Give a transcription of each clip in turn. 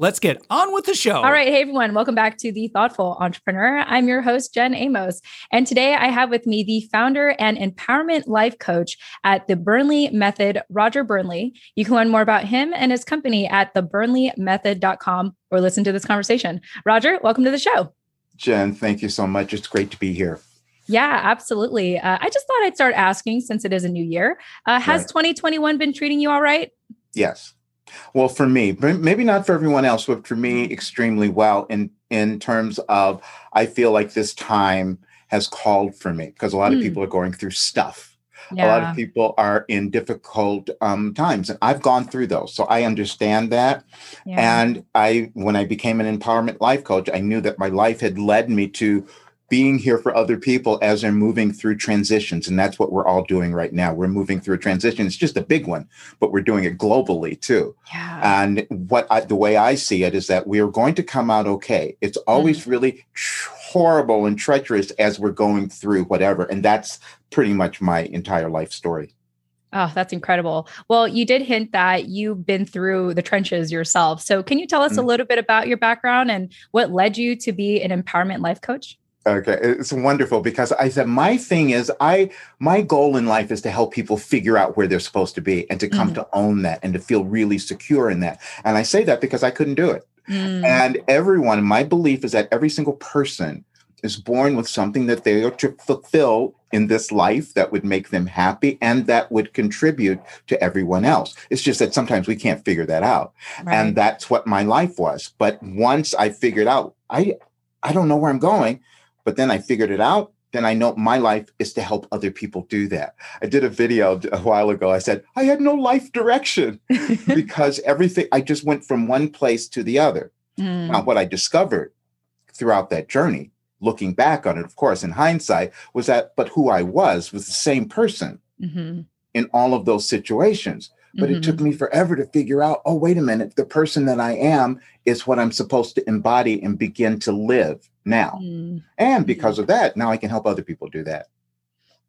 Let's get on with the show. All right. Hey, everyone. Welcome back to The Thoughtful Entrepreneur. I'm your host, Jen Amos. And today I have with me the founder and empowerment life coach at the Burnley Method, Roger Burnley. You can learn more about him and his company at theburnleymethod.com or listen to this conversation. Roger, welcome to the show. Jen, thank you so much. It's great to be here. Yeah, absolutely. Uh, I just thought I'd start asking since it is a new year. Uh, has right. 2021 been treating you all right? Yes. Well, for me, maybe not for everyone else, but for me, mm-hmm. extremely well in in terms of I feel like this time has called for me because a lot of mm. people are going through stuff. Yeah. A lot of people are in difficult um, times, and I've gone through those, so I understand that. Yeah. And I, when I became an empowerment life coach, I knew that my life had led me to being here for other people as they're moving through transitions. And that's what we're all doing right now. We're moving through a transition. It's just a big one, but we're doing it globally too. Yeah. And what I, the way I see it is that we are going to come out okay. It's always mm. really horrible and treacherous as we're going through whatever. And that's pretty much my entire life story. Oh, that's incredible. Well, you did hint that you've been through the trenches yourself. So, can you tell us mm-hmm. a little bit about your background and what led you to be an empowerment life coach? Okay, it's wonderful because I said my thing is I my goal in life is to help people figure out where they're supposed to be and to come mm. to own that and to feel really secure in that. And I say that because I couldn't do it. Mm. And everyone, my belief is that every single person is born with something that they are to fulfill in this life that would make them happy and that would contribute to everyone else. It's just that sometimes we can't figure that out. Right. And that's what my life was. But once I figured out, I I don't know where I'm going but then I figured it out. Then I know my life is to help other people do that. I did a video a while ago. I said, I had no life direction because everything, I just went from one place to the other. Mm. Now, what I discovered throughout that journey, looking back on it, of course, in hindsight, was that, but who I was was the same person mm-hmm. in all of those situations. But mm-hmm. it took mm-hmm. me forever to figure out oh, wait a minute, the person that I am is what I'm supposed to embody and begin to live now. Mm-hmm. And because of that, now I can help other people do that.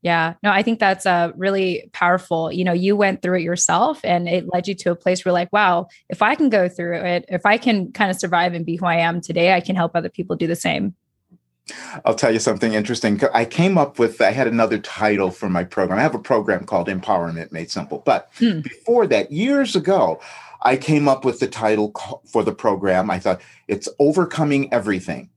Yeah, no, I think that's uh, really powerful. You know, you went through it yourself and it led you to a place where, like, wow, if I can go through it, if I can kind of survive and be who I am today, I can help other people do the same. I'll tell you something interesting. I came up with, I had another title for my program. I have a program called Empowerment Made Simple. But hmm. before that, years ago, I came up with the title for the program. I thought it's Overcoming Everything.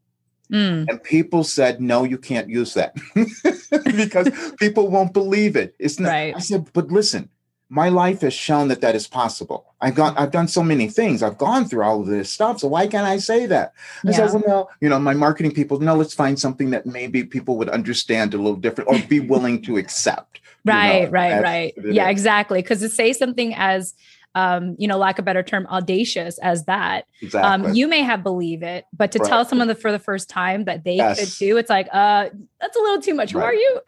Mm. And people said, no, you can't use that because people won't believe it. It's not, right. I said, but listen, my life has shown that that is possible. I've gone, I've done so many things. I've gone through all of this stuff. So why can't I say that? I yeah. said, well, no, you know, my marketing people, no, let's find something that maybe people would understand a little different or be willing to accept. right, you know, right, right. Yeah, exactly. Because to say something as um, you know, lack of better term, audacious as that. Um, exactly. Um, you may have believe it, but to right. tell someone that for the first time that they yes. could do, it's like, uh, that's a little too much. Right. Who are you?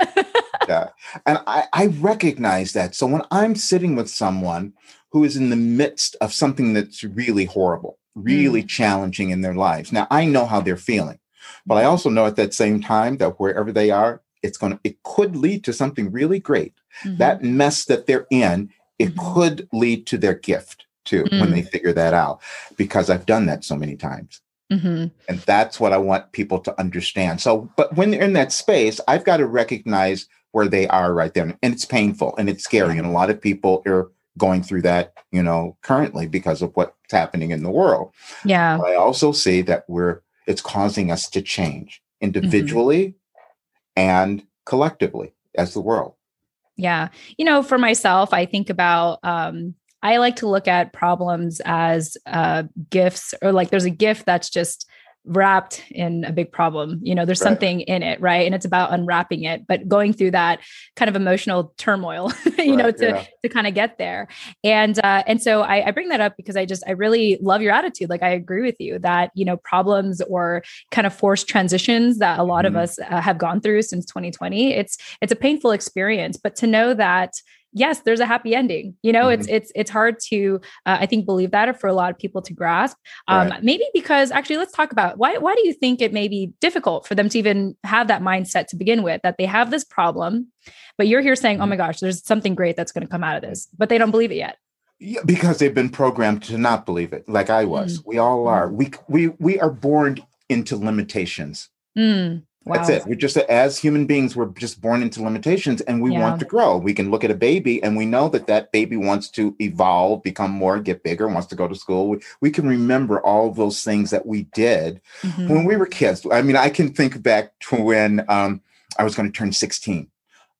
yeah. And I, I recognize that. So when I'm sitting with someone who is in the midst of something that's really horrible, really mm. challenging in their lives. Now I know how they're feeling, but I also know at that same time that wherever they are, it's going to, it could lead to something really great. Mm-hmm. That mess that they're in it mm-hmm. could lead to their gift too mm-hmm. when they mm. figure that out because I've done that so many times. Mm-hmm. And that's what I want people to understand. So, but when they're in that space, I've got to recognize where they are right there. And it's painful and it's scary. And a lot of people are going through that, you know, currently because of what's happening in the world. Yeah. But I also see that we're, it's causing us to change individually mm-hmm. and collectively as the world. Yeah. You know, for myself, I think about, um, I like to look at problems as uh, gifts or like there's a gift that's just wrapped in a big problem. You know, there's right. something in it, right? And it's about unwrapping it, but going through that kind of emotional turmoil, you right, know, to yeah. to kind of get there. And uh, and so I, I bring that up because I just I really love your attitude. Like I agree with you that you know problems or kind of forced transitions that a lot mm-hmm. of us uh, have gone through since 2020. It's it's a painful experience, but to know that yes there's a happy ending you know mm-hmm. it's it's it's hard to uh, i think believe that or for a lot of people to grasp um, right. maybe because actually let's talk about why why do you think it may be difficult for them to even have that mindset to begin with that they have this problem but you're here saying oh mm-hmm. my gosh there's something great that's going to come out of this but they don't believe it yet yeah, because they've been programmed to not believe it like i was mm. we all are mm. we we we are born into limitations mm. Wow. That's it. We're just as human beings, we're just born into limitations, and we yeah. want to grow. We can look at a baby, and we know that that baby wants to evolve, become more, get bigger, wants to go to school. We, we can remember all those things that we did mm-hmm. when we were kids. I mean, I can think back to when um, I was going to turn sixteen.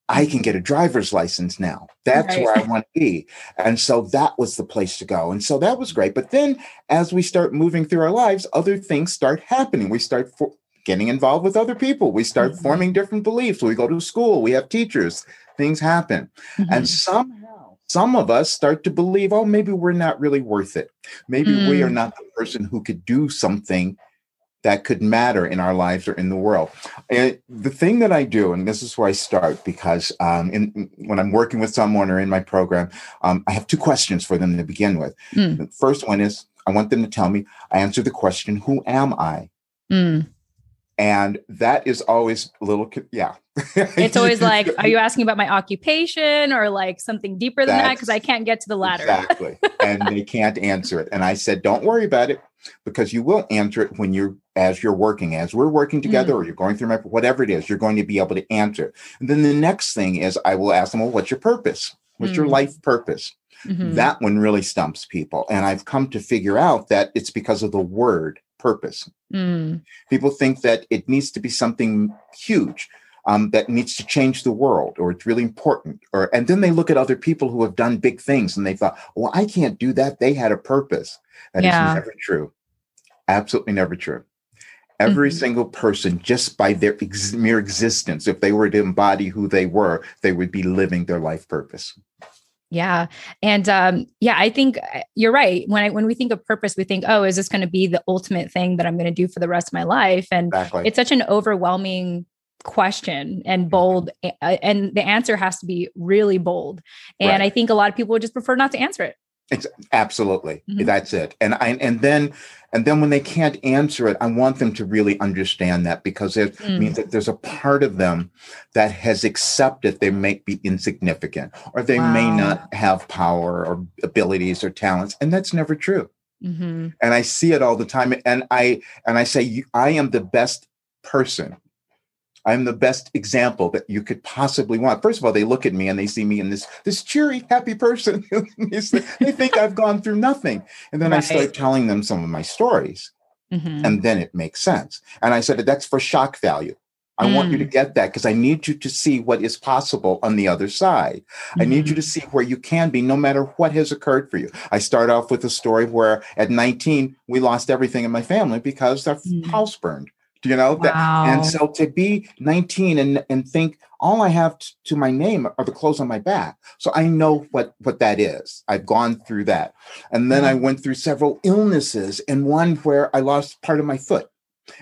I can get a driver's license now. That's right. where I want to be. And so that was the place to go. And so that was great. But then as we start moving through our lives, other things start happening. We start for, getting involved with other people. We start mm-hmm. forming different beliefs. We go to school, we have teachers, things happen. Mm-hmm. And somehow, some of us start to believe, oh, maybe we're not really worth it. Maybe mm. we are mm. not the person who could do something that could matter in our lives or in the world. And the thing that I do, and this is where I start, because um, in, when I'm working with someone or in my program, um, I have two questions for them to begin with. Mm. The first one is I want them to tell me, I answer the question, Who am I? Mm and that is always a little yeah. It's always like are you asking about my occupation or like something deeper than That's, that? Because i can't get to the ladder. exactly. And they can't answer it. And i said don't worry about it because you will answer it when you're as you're working as we're working together mm. or you're going through my whatever it is you're going to be able to answer and then the next thing is i will ask them well what's your purpose? What's mm. your life purpose? Mm-hmm. that one really stumps people. And i've come to figure out that it's because of the word purpose. Mm. People think that it needs to be something huge. Um, that needs to change the world or it's really important or and then they look at other people who have done big things and they thought well i can't do that they had a purpose That yeah. is never true absolutely never true every mm-hmm. single person just by their ex- mere existence if they were to embody who they were they would be living their life purpose yeah. And um, yeah, I think uh, you're right. When I when we think of purpose, we think, oh, is this going to be the ultimate thing that I'm going to do for the rest of my life? And exactly. it's such an overwhelming question and bold and the answer has to be really bold and right. i think a lot of people would just prefer not to answer it it's absolutely mm-hmm. that's it and i and then and then when they can't answer it i want them to really understand that because it mm. means that there's a part of them that has accepted they may be insignificant or they wow. may not have power or abilities or talents and that's never true mm-hmm. and i see it all the time and i and i say i am the best person I'm the best example that you could possibly want. First of all, they look at me and they see me in this this cheery, happy person. they think I've gone through nothing, and then right. I start telling them some of my stories, mm-hmm. and then it makes sense. And I said that's for shock value. I mm. want you to mm. get that because I need you to see what is possible on the other side. Mm-hmm. I need you to mm-hmm. see where you can be no matter what has occurred for you. I start off with a story where at 19, we lost everything in my family because our mm. house burned you know that? And so to be 19 and and think all i have t- to my name are the clothes on my back. So i know what what that is. I've gone through that. And then i went through several illnesses and one where i lost part of my foot.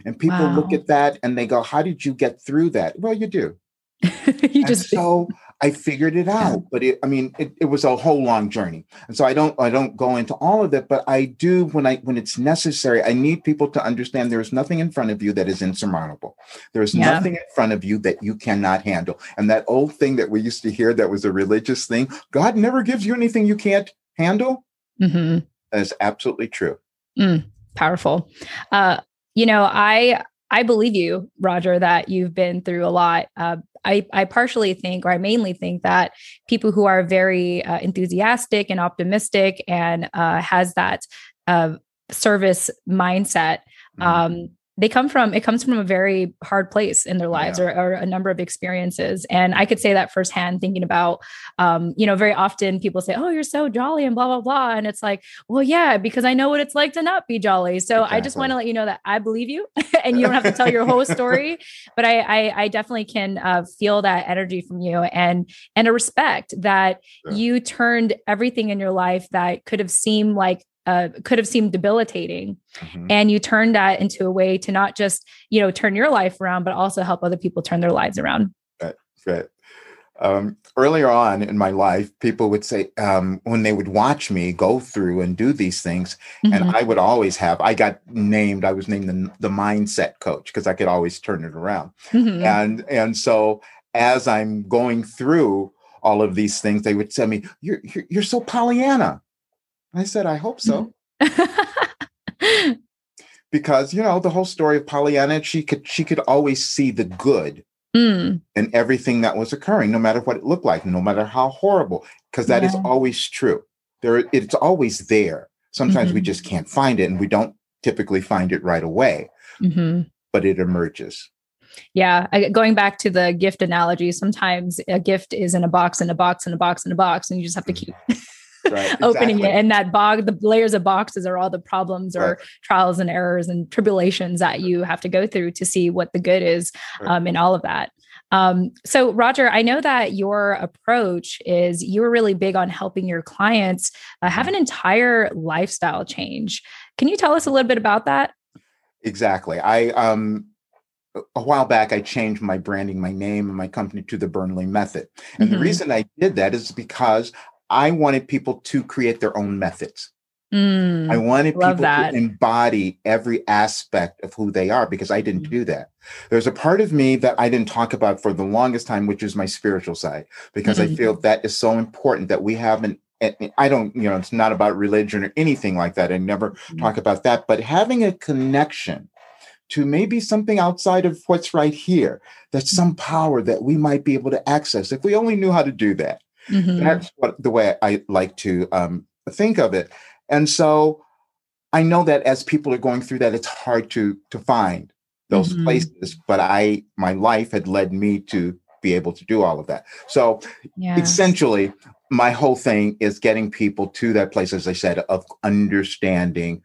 And people wow. look at that and they go how did you get through that? Well you do. You just so I figured it out, but it, I mean, it, it was a whole long journey. And so I don't, I don't go into all of it, but I do when I, when it's necessary, I need people to understand there is nothing in front of you that is insurmountable. There is yeah. nothing in front of you that you cannot handle. And that old thing that we used to hear that was a religious thing, God never gives you anything you can't handle. Mm-hmm. That is absolutely true. Mm, powerful. Uh, you know, I, I believe you, Roger, that you've been through a lot. Uh, I, I partially think, or I mainly think that people who are very uh, enthusiastic and optimistic and uh, has that uh, service mindset, mm-hmm. um, they come from it comes from a very hard place in their lives yeah. or, or, a number of experiences and i could say that firsthand thinking about um, you know very often people say oh you're so jolly and blah blah blah and it's like well yeah because i know what it's like to not be jolly so exactly. i just want to let you know that i believe you and you don't have to tell your whole story but i i, I definitely can uh, feel that energy from you and and a respect that yeah. you turned everything in your life that could have seemed like uh, could have seemed debilitating mm-hmm. and you turned that into a way to not just you know turn your life around but also help other people turn their lives around right right um, earlier on in my life people would say um, when they would watch me go through and do these things mm-hmm. and i would always have i got named i was named the, the mindset coach because i could always turn it around mm-hmm. and and so as i'm going through all of these things they would tell me you're, you're, you're so pollyanna I said, I hope so. because, you know, the whole story of Pollyanna, she could she could always see the good mm. in everything that was occurring, no matter what it looked like, no matter how horrible, because that yeah. is always true. There it's always there. Sometimes mm-hmm. we just can't find it and we don't typically find it right away. Mm-hmm. But it emerges. Yeah, I, going back to the gift analogy, sometimes a gift is in a box, in a box, in a box, in a box, and you just have to keep right, opening it. And that bog, the layers of boxes are all the problems or right. trials and errors and tribulations that you have to go through to see what the good is um, in all of that. Um, so, Roger, I know that your approach is you're really big on helping your clients uh, have an entire lifestyle change. Can you tell us a little bit about that? Exactly. I um, a while back, I changed my branding, my name, and my company to the Burnley Method. And mm-hmm. the reason I did that is because I wanted people to create their own methods. Mm, I wanted people that. to embody every aspect of who they are because I didn't mm. do that. There's a part of me that I didn't talk about for the longest time, which is my spiritual side, because mm-hmm. I feel that is so important that we have an I don't, you know, it's not about religion or anything like that. I never mm-hmm. talk about that, but having a connection to maybe something outside of what's right here, that's some power that we might be able to access if we only knew how to do that. Mm-hmm. That's what the way I like to um, think of it. And so I know that as people are going through that, it's hard to to find those mm-hmm. places. But I, my life had led me to be able to do all of that. So essentially, my whole thing is getting people to that place, as I said, of understanding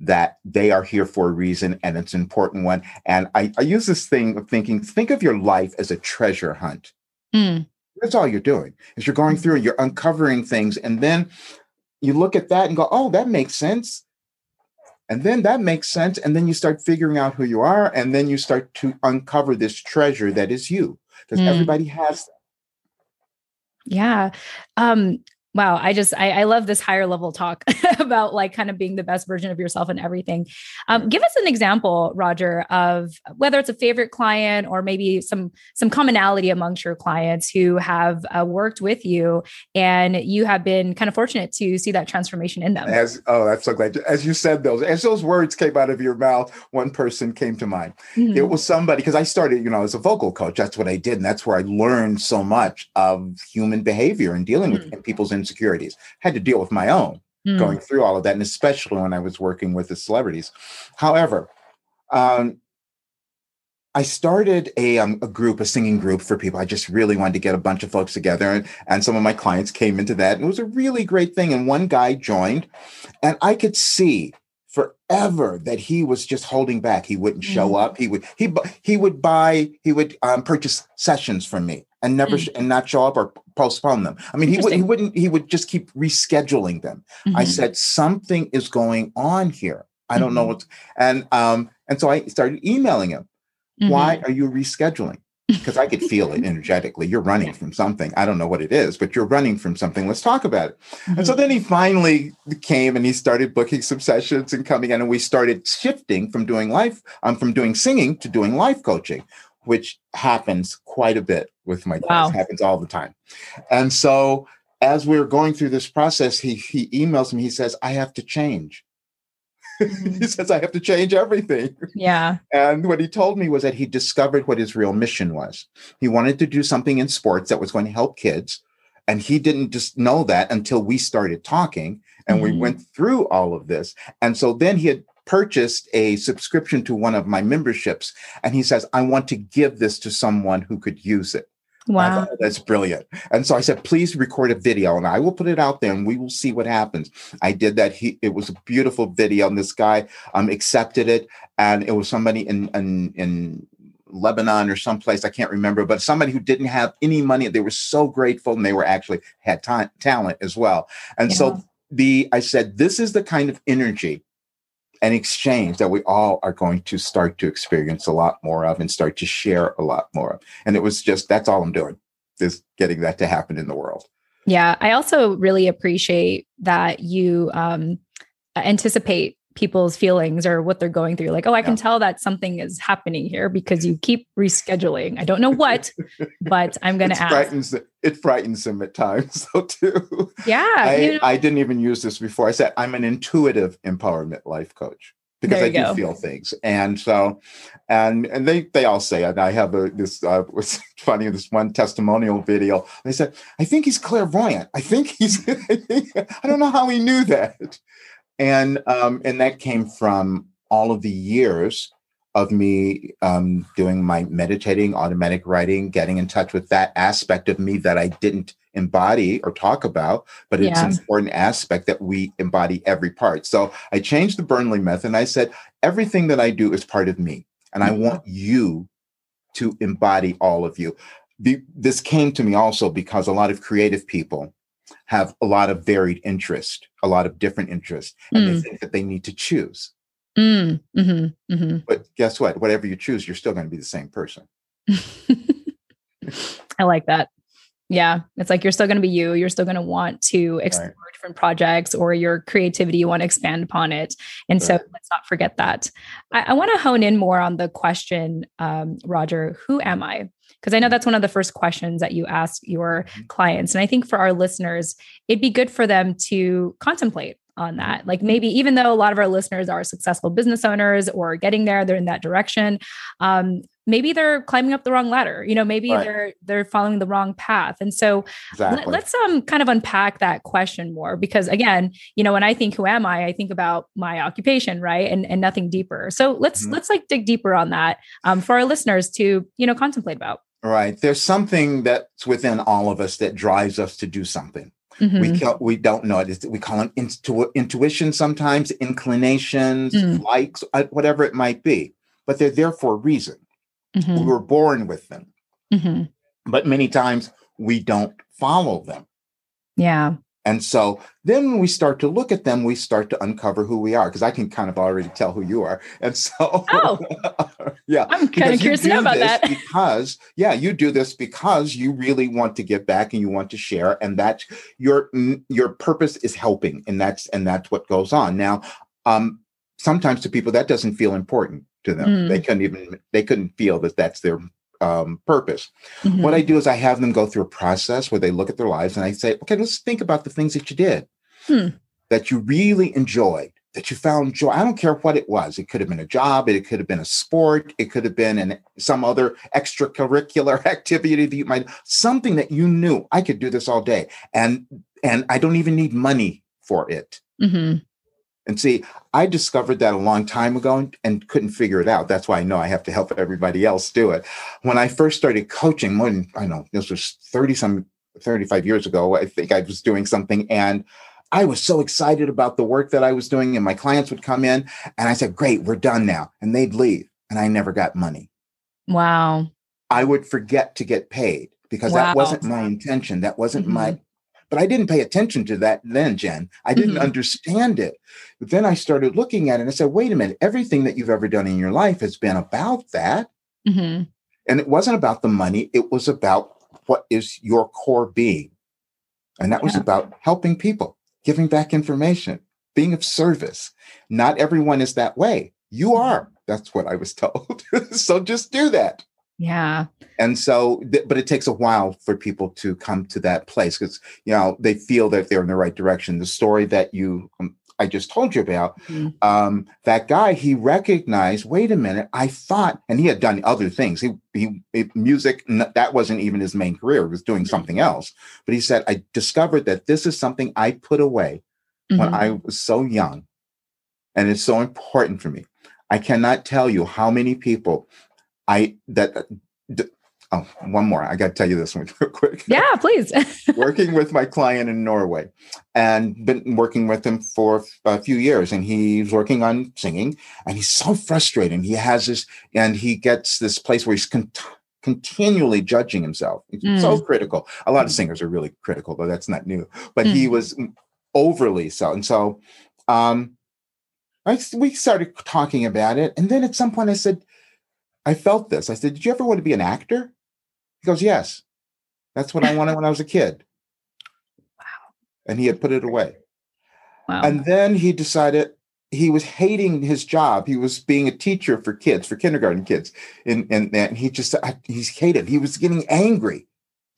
that they are here for a reason and it's an important one. And I, I use this thing of thinking, think of your life as a treasure hunt. Mm. That's all you're doing is you're going through and you're uncovering things. And then you look at that and go, oh, that makes sense. And then that makes sense. And then you start figuring out who you are. And then you start to uncover this treasure that is you because mm. everybody has that. Yeah. Um, Wow, I just I, I, love this higher level talk about like kind of being the best version of yourself and everything. Um, give us an example, Roger, of whether it's a favorite client or maybe some some commonality amongst your clients who have uh, worked with you, and you have been kind of fortunate to see that transformation in them. As oh, that's so glad. As you said those, as those words came out of your mouth, one person came to mind. Mm-hmm. It was somebody because I started, you know, as a vocal coach. That's what I did, and that's where I learned so much of human behavior and dealing mm-hmm. with people's insecurities. I had to deal with my own mm. going through all of that, and especially when I was working with the celebrities. However, um, I started a, um, a group, a singing group for people. I just really wanted to get a bunch of folks together, and, and some of my clients came into that. And it was a really great thing. And one guy joined, and I could see forever that he was just holding back. He wouldn't show mm. up. He would he he would buy he would um, purchase sessions from me and never mm. and not show up or postpone them. I mean, he would he wouldn't he would just keep rescheduling them. Mm-hmm. I said something is going on here. I don't mm-hmm. know what's and um and so I started emailing him. Mm-hmm. Why are you rescheduling? Because I could feel it energetically. You're running from something. I don't know what it is, but you're running from something. Let's talk about it. And so mm-hmm. then he finally came and he started booking some sessions and coming in, and we started shifting from doing life, um, from doing singing to doing life coaching, which happens quite a bit with my wow. happens all the time. And so as we are going through this process, he he emails me, he says, I have to change. Mm-hmm. he says, I have to change everything. Yeah. And what he told me was that he discovered what his real mission was. He wanted to do something in sports that was going to help kids. And he didn't just know that until we started talking and mm-hmm. we went through all of this. And so then he had purchased a subscription to one of my memberships and he says i want to give this to someone who could use it Wow. Thought, that's brilliant. And so I said, please record a video and I will put it out there and we will see what happens. I did that. He, it was a beautiful video and this guy um, accepted it. And it was somebody in, in, in Lebanon or someplace, I can't remember, but somebody who didn't have any money. They were so grateful and they were actually had ta- talent as well. And yeah. so the, I said, this is the kind of energy an exchange that we all are going to start to experience a lot more of and start to share a lot more of. And it was just that's all I'm doing is getting that to happen in the world. Yeah, I also really appreciate that you um, anticipate people's feelings or what they're going through. Like, oh, I can tell that something is happening here because you keep rescheduling. I don't know what, but I'm going to ask. Frightens, it frightens them at times, though, too. Yeah. I, you know, I didn't even use this before. I said I'm an intuitive empowerment life coach because I do go. feel things, and so, and and they they all say, and I have a this uh, was funny this one testimonial video. They said, I think he's clairvoyant. I think he's. I, think, I don't know how he knew that and um, and that came from all of the years of me um, doing my meditating, automatic writing, getting in touch with that aspect of me that I didn't embody or talk about, but it's yeah. an important aspect that we embody every part. So I changed the Burnley method and I said, everything that I do is part of me. And I want you to embody all of you. The, this came to me also because a lot of creative people have a lot of varied interest, a lot of different interests, and mm. they think that they need to choose. Mm. Mm-hmm. Mm-hmm. But guess what? Whatever you choose, you're still going to be the same person. I like that. Yeah, it's like you're still going to be you. You're still going to want to explore right. different projects or your creativity. You want to expand upon it. And right. so let's not forget that. I, I want to hone in more on the question, um, Roger, who am I? Because I know that's one of the first questions that you ask your mm-hmm. clients. And I think for our listeners, it'd be good for them to contemplate on that. Like maybe even though a lot of our listeners are successful business owners or getting there, they're in that direction. Um, maybe they're climbing up the wrong ladder. You know, maybe right. they're they're following the wrong path. And so exactly. let, us um kind of unpack that question more because again, you know, when I think who am I, I think about my occupation, right? And and nothing deeper. So let's mm-hmm. let's like dig deeper on that um, for our listeners to you know contemplate about. Right. There's something that's within all of us that drives us to do something. Mm-hmm. We we don't know it. We call it intu- intuition sometimes, inclinations, mm. likes, uh, whatever it might be. But they're there for a reason. Mm-hmm. We were born with them. Mm-hmm. But many times we don't follow them. Yeah. And so then when we start to look at them, we start to uncover who we are because I can kind of already tell who you are. And so, oh, yeah, I'm kind of curious to know about that. Because, yeah, you do this because you really want to give back and you want to share, and that your your purpose is helping, and that's and that's what goes on. Now, um, sometimes to people that doesn't feel important to them. Mm. They couldn't even they couldn't feel that that's their um, purpose. Mm-hmm. What I do is I have them go through a process where they look at their lives and I say, okay, let's think about the things that you did hmm. that you really enjoyed, that you found joy. I don't care what it was. It could have been a job, it could have been a sport, it could have been an, some other extracurricular activity that you might, something that you knew I could do this all day. And and I don't even need money for it. Mm-hmm. And see, I discovered that a long time ago and, and, couldn't figure it out. That's why I know I have to help everybody else do it. When I first started coaching, than I know, this was 30 some 35 years ago, I think I was doing something and I was so excited about the work that I was doing, and my clients would come in and I said, Great, we're done now. And they'd leave, and I never got money. Wow. I would forget to get paid because wow. that wasn't my intention. That wasn't mm-hmm. my but I didn't pay attention to that then, Jen. I didn't mm-hmm. understand it. But then I started looking at it and I said, wait a minute, everything that you've ever done in your life has been about that. Mm-hmm. And it wasn't about the money, it was about what is your core being. And that yeah. was about helping people, giving back information, being of service. Not everyone is that way. You mm-hmm. are. That's what I was told. so just do that. Yeah. And so, but it takes a while for people to come to that place because, you know, they feel that they're in the right direction. The story that you, um, I just told you about, mm-hmm. um, that guy, he recognized, wait a minute, I thought, and he had done other things. He, he, music, that wasn't even his main career, he was doing mm-hmm. something else. But he said, I discovered that this is something I put away mm-hmm. when I was so young and it's so important for me. I cannot tell you how many people I that oh one more I got to tell you this one real quick. Yeah, please. working with my client in Norway and been working with him for a few years and he's working on singing and he's so frustrated. He has this and he gets this place where he's con- continually judging himself. He's mm. so critical. A lot of singers are really critical, though that's not new. But mm. he was overly so. And so um I, we started talking about it. And then at some point I said, I felt this. I said, Did you ever want to be an actor? He goes, Yes. That's what I wanted when I was a kid. Wow. And he had put it away. Wow. And then he decided he was hating his job. He was being a teacher for kids, for kindergarten kids. And, and, and he just, he's hated. He was getting angry.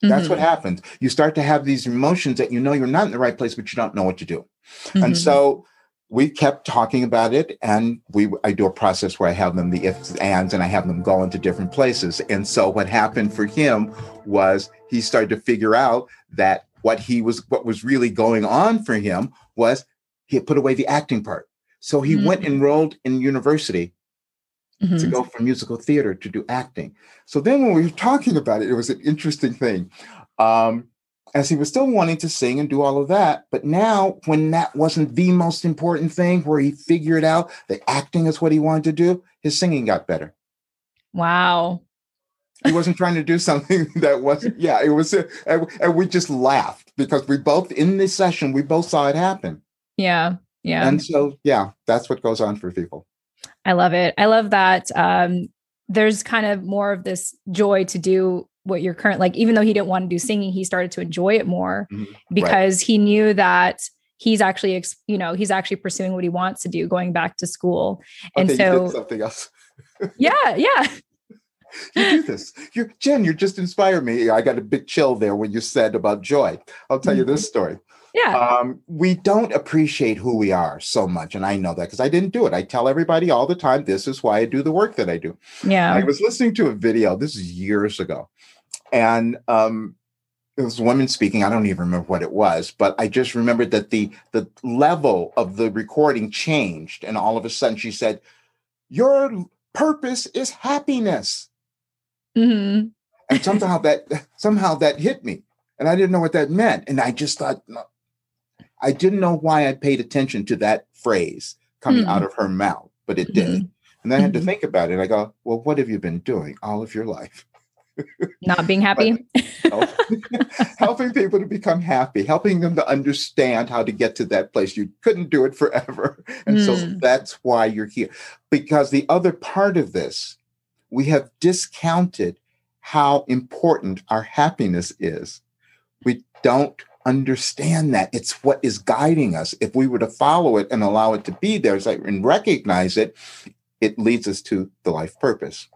That's mm-hmm. what happens. You start to have these emotions that you know you're not in the right place, but you don't know what to do. Mm-hmm. And so we kept talking about it and we i do a process where i have them the ifs ands and i have them go into different places and so what happened for him was he started to figure out that what he was what was really going on for him was he had put away the acting part so he mm-hmm. went enrolled in university mm-hmm. to go from musical theater to do acting so then when we were talking about it it was an interesting thing um, as he was still wanting to sing and do all of that. But now, when that wasn't the most important thing, where he figured out that acting is what he wanted to do, his singing got better. Wow. He wasn't trying to do something that wasn't, yeah, it was, and, and we just laughed because we both, in this session, we both saw it happen. Yeah. Yeah. And so, yeah, that's what goes on for people. I love it. I love that um, there's kind of more of this joy to do what your current like even though he didn't want to do singing he started to enjoy it more mm-hmm. because right. he knew that he's actually you know he's actually pursuing what he wants to do going back to school. And okay, so something else. Yeah yeah. You do this. You jen you just inspired me. I got a big chill there when you said about joy. I'll tell mm-hmm. you this story. Yeah. Um, we don't appreciate who we are so much and i know that because i didn't do it. I tell everybody all the time this is why i do the work that i do. Yeah. I was listening to a video this is years ago and um, it was women speaking. I don't even remember what it was, but I just remembered that the the level of the recording changed, and all of a sudden she said, "Your purpose is happiness." Mm-hmm. and somehow that somehow that hit me, and I didn't know what that meant, and I just thought, I didn't know why I paid attention to that phrase coming mm-hmm. out of her mouth, but it did. Mm-hmm. And I had to mm-hmm. think about it. I go, well, what have you been doing all of your life? Not being happy? Helping people to become happy helping them to understand how to get to that place. You couldn't do it forever. And mm. so hmm. that's why you're here. Because the other part of this we have discounted how important our happiness is. We don't understand that. It's what is guiding us. If we were to follow it and allow it to be there and recognize it it leads us to the life purpose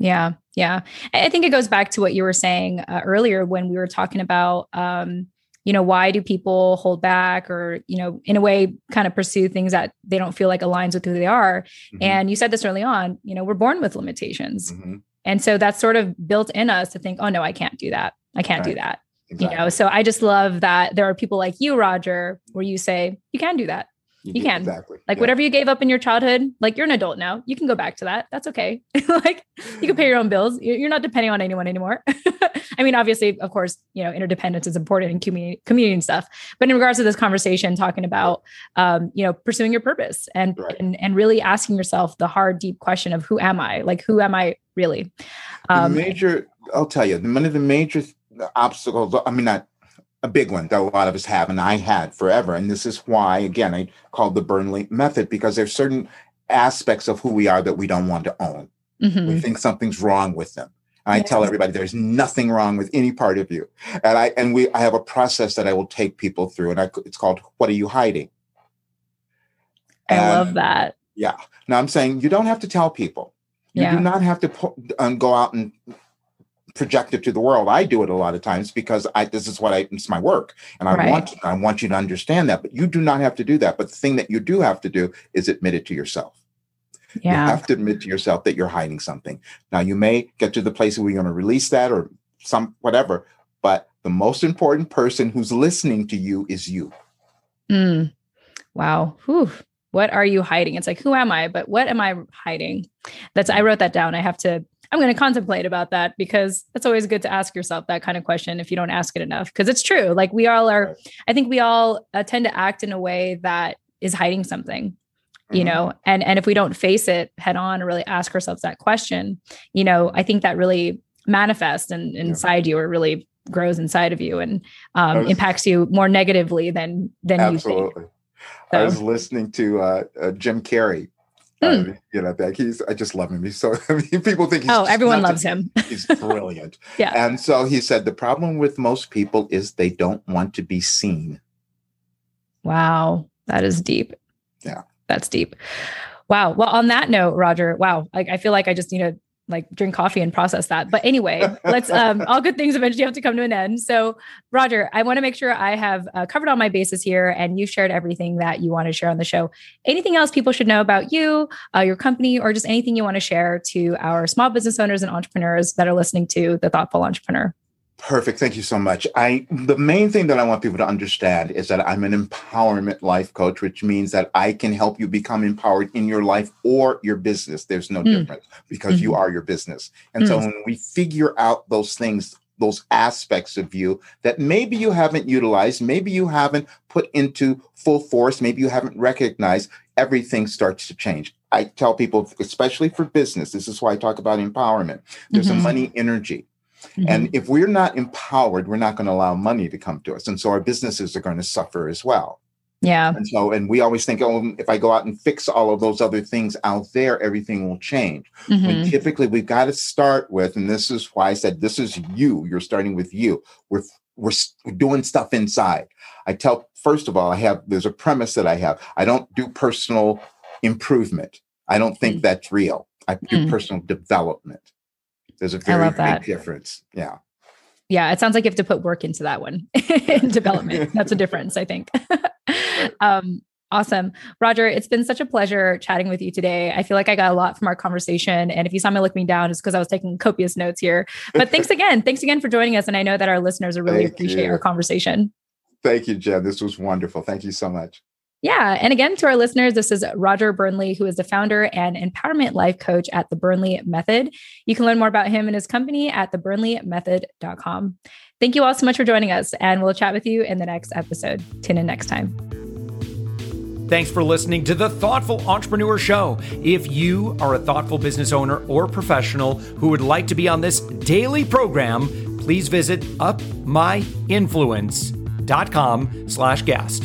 yeah. Yeah. I think it goes back to what you were saying uh, earlier when we were talking about, um, you know, why do people hold back or, you know, in a way kind of pursue things that they don't feel like aligns with who they are. Mm-hmm. And you said this early on, you know, we're born with limitations. Mm-hmm. And so that's sort of built in us to think, oh, no, I can't do that. I can't right. do that. Exactly. You know, so I just love that there are people like you, Roger, where you say, you can do that. You, you can exactly like yeah. whatever you gave up in your childhood. Like you're an adult now, you can go back to that. That's okay. like you can pay your own bills. You're not depending on anyone anymore. I mean, obviously, of course, you know, interdependence is important in community community and stuff. But in regards to this conversation, talking about um, you know, pursuing your purpose and right. and and really asking yourself the hard, deep question of who am I? Like who am I really? Um, the major, I'll tell you, one of the major obstacles. I mean, not a big one that a lot of us have, and I had forever. And this is why, again, I called the Burnley method because there's certain aspects of who we are that we don't want to own. Mm-hmm. We think something's wrong with them. And I tell everybody there's nothing wrong with any part of you. And I and we I have a process that I will take people through, and I, it's called "What are you hiding?" I and, love that. Yeah. Now I'm saying you don't have to tell people. You yeah. do not have to um, go out and project it to the world. I do it a lot of times because I this is what I it's my work, and I right. want I want you to understand that. But you do not have to do that. But the thing that you do have to do is admit it to yourself. Yeah. You have to admit to yourself that you're hiding something. Now you may get to the place where you're going to release that or some whatever, but the most important person who's listening to you is you. Mm. Wow. Whew. what are you hiding? It's like, who am I? But what am I hiding? That's, I wrote that down. I have to, I'm going to contemplate about that because it's always good to ask yourself that kind of question if you don't ask it enough. Because it's true. Like we all are, I think we all uh, tend to act in a way that is hiding something you mm-hmm. know and and if we don't face it head on and really ask ourselves that question you know i think that really manifests and inside yeah. you or really grows inside of you and um, was, impacts you more negatively than than absolutely. you think. So. I was listening to uh, uh, Jim Carrey. Mm. Uh, you know, that he's I just love him. He's so I mean, people think he's oh, everyone loves him. he's brilliant. yeah, and so he said the problem with most people is they don't want to be seen. Wow, that is deep. Yeah, that's deep. Wow. Well, on that note, Roger, wow, I, I feel like I just need to like drink coffee and process that. But anyway, let's um all good things eventually have to come to an end. So, Roger, I want to make sure I have uh, covered all my bases here and you shared everything that you want to share on the show. Anything else people should know about you, uh, your company, or just anything you want to share to our small business owners and entrepreneurs that are listening to the Thoughtful Entrepreneur? Perfect. Thank you so much. I the main thing that I want people to understand is that I'm an empowerment life coach, which means that I can help you become empowered in your life or your business. There's no mm. difference because mm-hmm. you are your business. And mm. so when we figure out those things, those aspects of you that maybe you haven't utilized, maybe you haven't put into full force, maybe you haven't recognized, everything starts to change. I tell people, especially for business, this is why I talk about empowerment. There's mm-hmm. a money energy Mm-hmm. And if we're not empowered, we're not going to allow money to come to us. And so our businesses are going to suffer as well. Yeah. And so, and we always think, oh, if I go out and fix all of those other things out there, everything will change. Mm-hmm. When typically we've got to start with, and this is why I said this is you. You're starting with you. We're we're doing stuff inside. I tell first of all, I have there's a premise that I have. I don't do personal improvement. I don't think mm-hmm. that's real. I do mm-hmm. personal development. There's a very big difference. Yeah. Yeah. It sounds like you have to put work into that one in development. That's a difference, I think. um, Awesome. Roger, it's been such a pleasure chatting with you today. I feel like I got a lot from our conversation. And if you saw me looking down, it's because I was taking copious notes here. But thanks again. thanks again for joining us. And I know that our listeners will really Thank appreciate you. our conversation. Thank you, Jen. This was wonderful. Thank you so much. Yeah. And again, to our listeners, this is Roger Burnley, who is the founder and empowerment life coach at the Burnley Method. You can learn more about him and his company at theburnleymethod.com. Thank you all so much for joining us, and we'll chat with you in the next episode. Tune in next time. Thanks for listening to the Thoughtful Entrepreneur Show. If you are a thoughtful business owner or professional who would like to be on this daily program, please visit upmyinfluence.com slash guest.